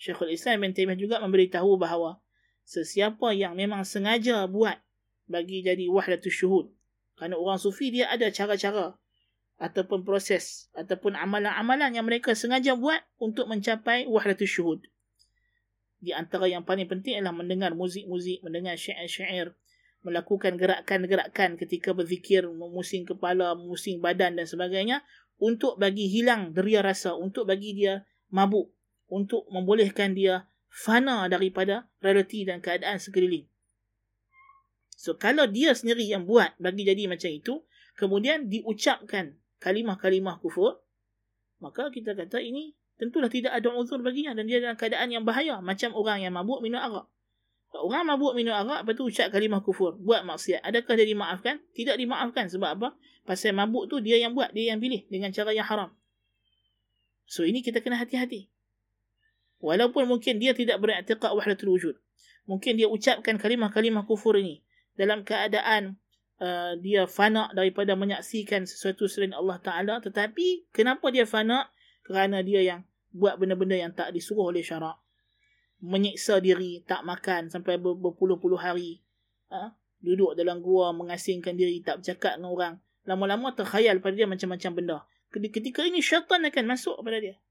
Syekhul Islam bin Taimiyah juga memberitahu bahawa sesiapa yang memang sengaja buat bagi jadi wahdatus syuhud kerana orang sufi dia ada cara-cara ataupun proses ataupun amalan-amalan yang mereka sengaja buat untuk mencapai wahdatus syuhud di antara yang paling penting adalah mendengar muzik-muzik, mendengar syair-syair, melakukan gerakan-gerakan ketika berzikir, memusing kepala, memusing badan dan sebagainya untuk bagi hilang deria rasa, untuk bagi dia mabuk, untuk membolehkan dia fana daripada realiti dan keadaan sekeliling. So kalau dia sendiri yang buat bagi jadi macam itu, kemudian diucapkan kalimah-kalimah kufur, maka kita kata ini tentulah tidak ada uzur baginya dan dia dalam keadaan yang bahaya macam orang yang mabuk minum arak. Orang mabuk minum arak lepas tu ucap kalimah kufur, buat maksiat. Adakah dia dimaafkan? Tidak dimaafkan sebab apa? Pasal mabuk tu dia yang buat, dia yang pilih dengan cara yang haram. So ini kita kena hati-hati. Walaupun mungkin dia tidak beriktikad wahdatul wujud. Mungkin dia ucapkan kalimah-kalimah kufur ini dalam keadaan uh, dia fana daripada menyaksikan sesuatu selain Allah Ta'ala. Tetapi kenapa dia fana? Kerana dia yang buat benda-benda yang tak disuruh oleh syarak. Menyiksa diri, tak makan sampai berpuluh-puluh hari. Ha? Duduk dalam gua, mengasingkan diri, tak bercakap dengan orang. Lama-lama terkhayal pada dia macam-macam benda. Ketika ini syaitan akan masuk pada dia.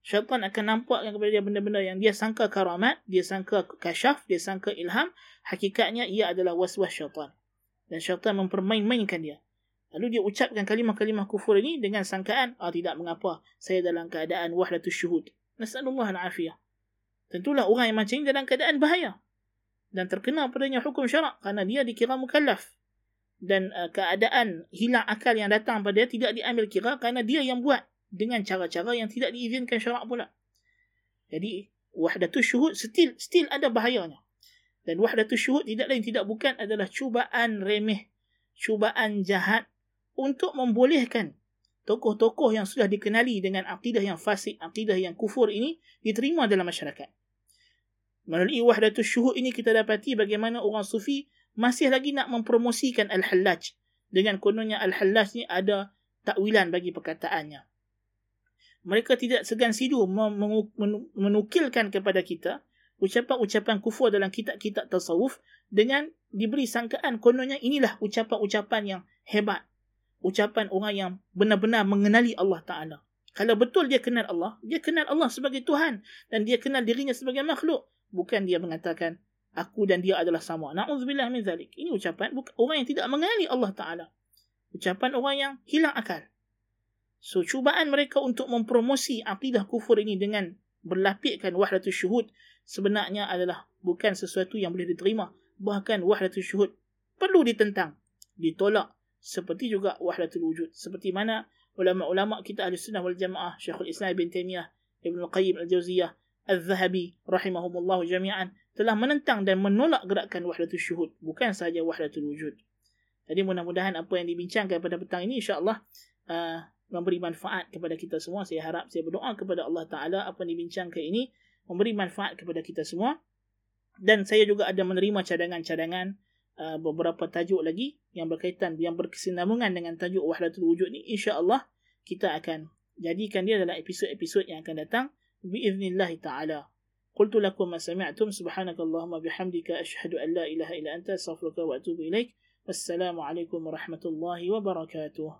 Syaitan akan nampakkan kepada dia benda-benda yang dia sangka karamat, dia sangka kasyaf, dia sangka ilham. Hakikatnya ia adalah was-was syaitan. Dan syaitan mempermain-mainkan dia. Lalu dia ucapkan kalimah-kalimah kufur ini dengan sangkaan, ah tidak mengapa, saya dalam keadaan wahdatus syuhud. Nasallallahu al-afiyah. Tentulah orang yang macam ini dalam keadaan bahaya. Dan terkena padanya hukum syarak kerana dia dikira mukallaf. Dan uh, keadaan hilang akal yang datang pada dia tidak diambil kira kerana dia yang buat dengan cara-cara yang tidak diizinkan syarak pula. Jadi, wahdatus syuhud still, still ada bahayanya. Dan wahdatus syuhud tidak lain tidak bukan adalah cubaan remeh, cubaan jahat untuk membolehkan tokoh-tokoh yang sudah dikenali dengan akidah yang fasik, akidah yang kufur ini diterima dalam masyarakat. Melalui wahdatul syuhud ini kita dapati bagaimana orang sufi masih lagi nak mempromosikan Al-Hallaj. Dengan kononnya Al-Hallaj ni ada takwilan bagi perkataannya. Mereka tidak segan sidu menukilkan kepada kita ucapan-ucapan kufur dalam kitab-kitab tasawuf dengan diberi sangkaan kononnya inilah ucapan-ucapan yang hebat. Ucapan orang yang benar-benar mengenali Allah Ta'ala. Kalau betul dia kenal Allah, dia kenal Allah sebagai Tuhan dan dia kenal dirinya sebagai makhluk. Bukan dia mengatakan, aku dan dia adalah sama. Na'udzubillah min zalik. Ini ucapan orang yang tidak mengenali Allah Ta'ala. Ucapan orang yang hilang akal. So, cubaan mereka untuk mempromosi akidah kufur ini dengan berlapikkan wahdatul syuhud sebenarnya adalah bukan sesuatu yang boleh diterima. Bahkan wahdatul syuhud perlu ditentang, ditolak. Seperti juga wahdatul wujud. Seperti mana ulama-ulama kita ahli sunnah wal jamaah, Syekhul Islam Ibn Taymiyah, Ibn Al-Qayyim Al-Jawziyah, Al-Zahabi, rahimahumullah jami'an, telah menentang dan menolak gerakan wahdatul syuhud. Bukan sahaja wahdatul wujud. Jadi mudah-mudahan apa yang dibincangkan pada petang ini insyaAllah uh, memberi manfaat kepada kita semua. Saya harap, saya berdoa kepada Allah Ta'ala apa yang dibincangkan ini memberi manfaat kepada kita semua. Dan saya juga ada menerima cadangan-cadangan uh, beberapa tajuk lagi yang berkaitan, yang berkesinambungan dengan tajuk Wahdatul Wujud ni. InsyaAllah kita akan jadikan dia dalam episod-episod yang akan datang. Biiznillahi ta'ala. قلت لكم ما سمعتم سبحانك اللهم بحمدك أشهد أن لا إله إلا أنت أستغفرك وأتوب إليك والسلام عليكم ورحمة الله وبركاته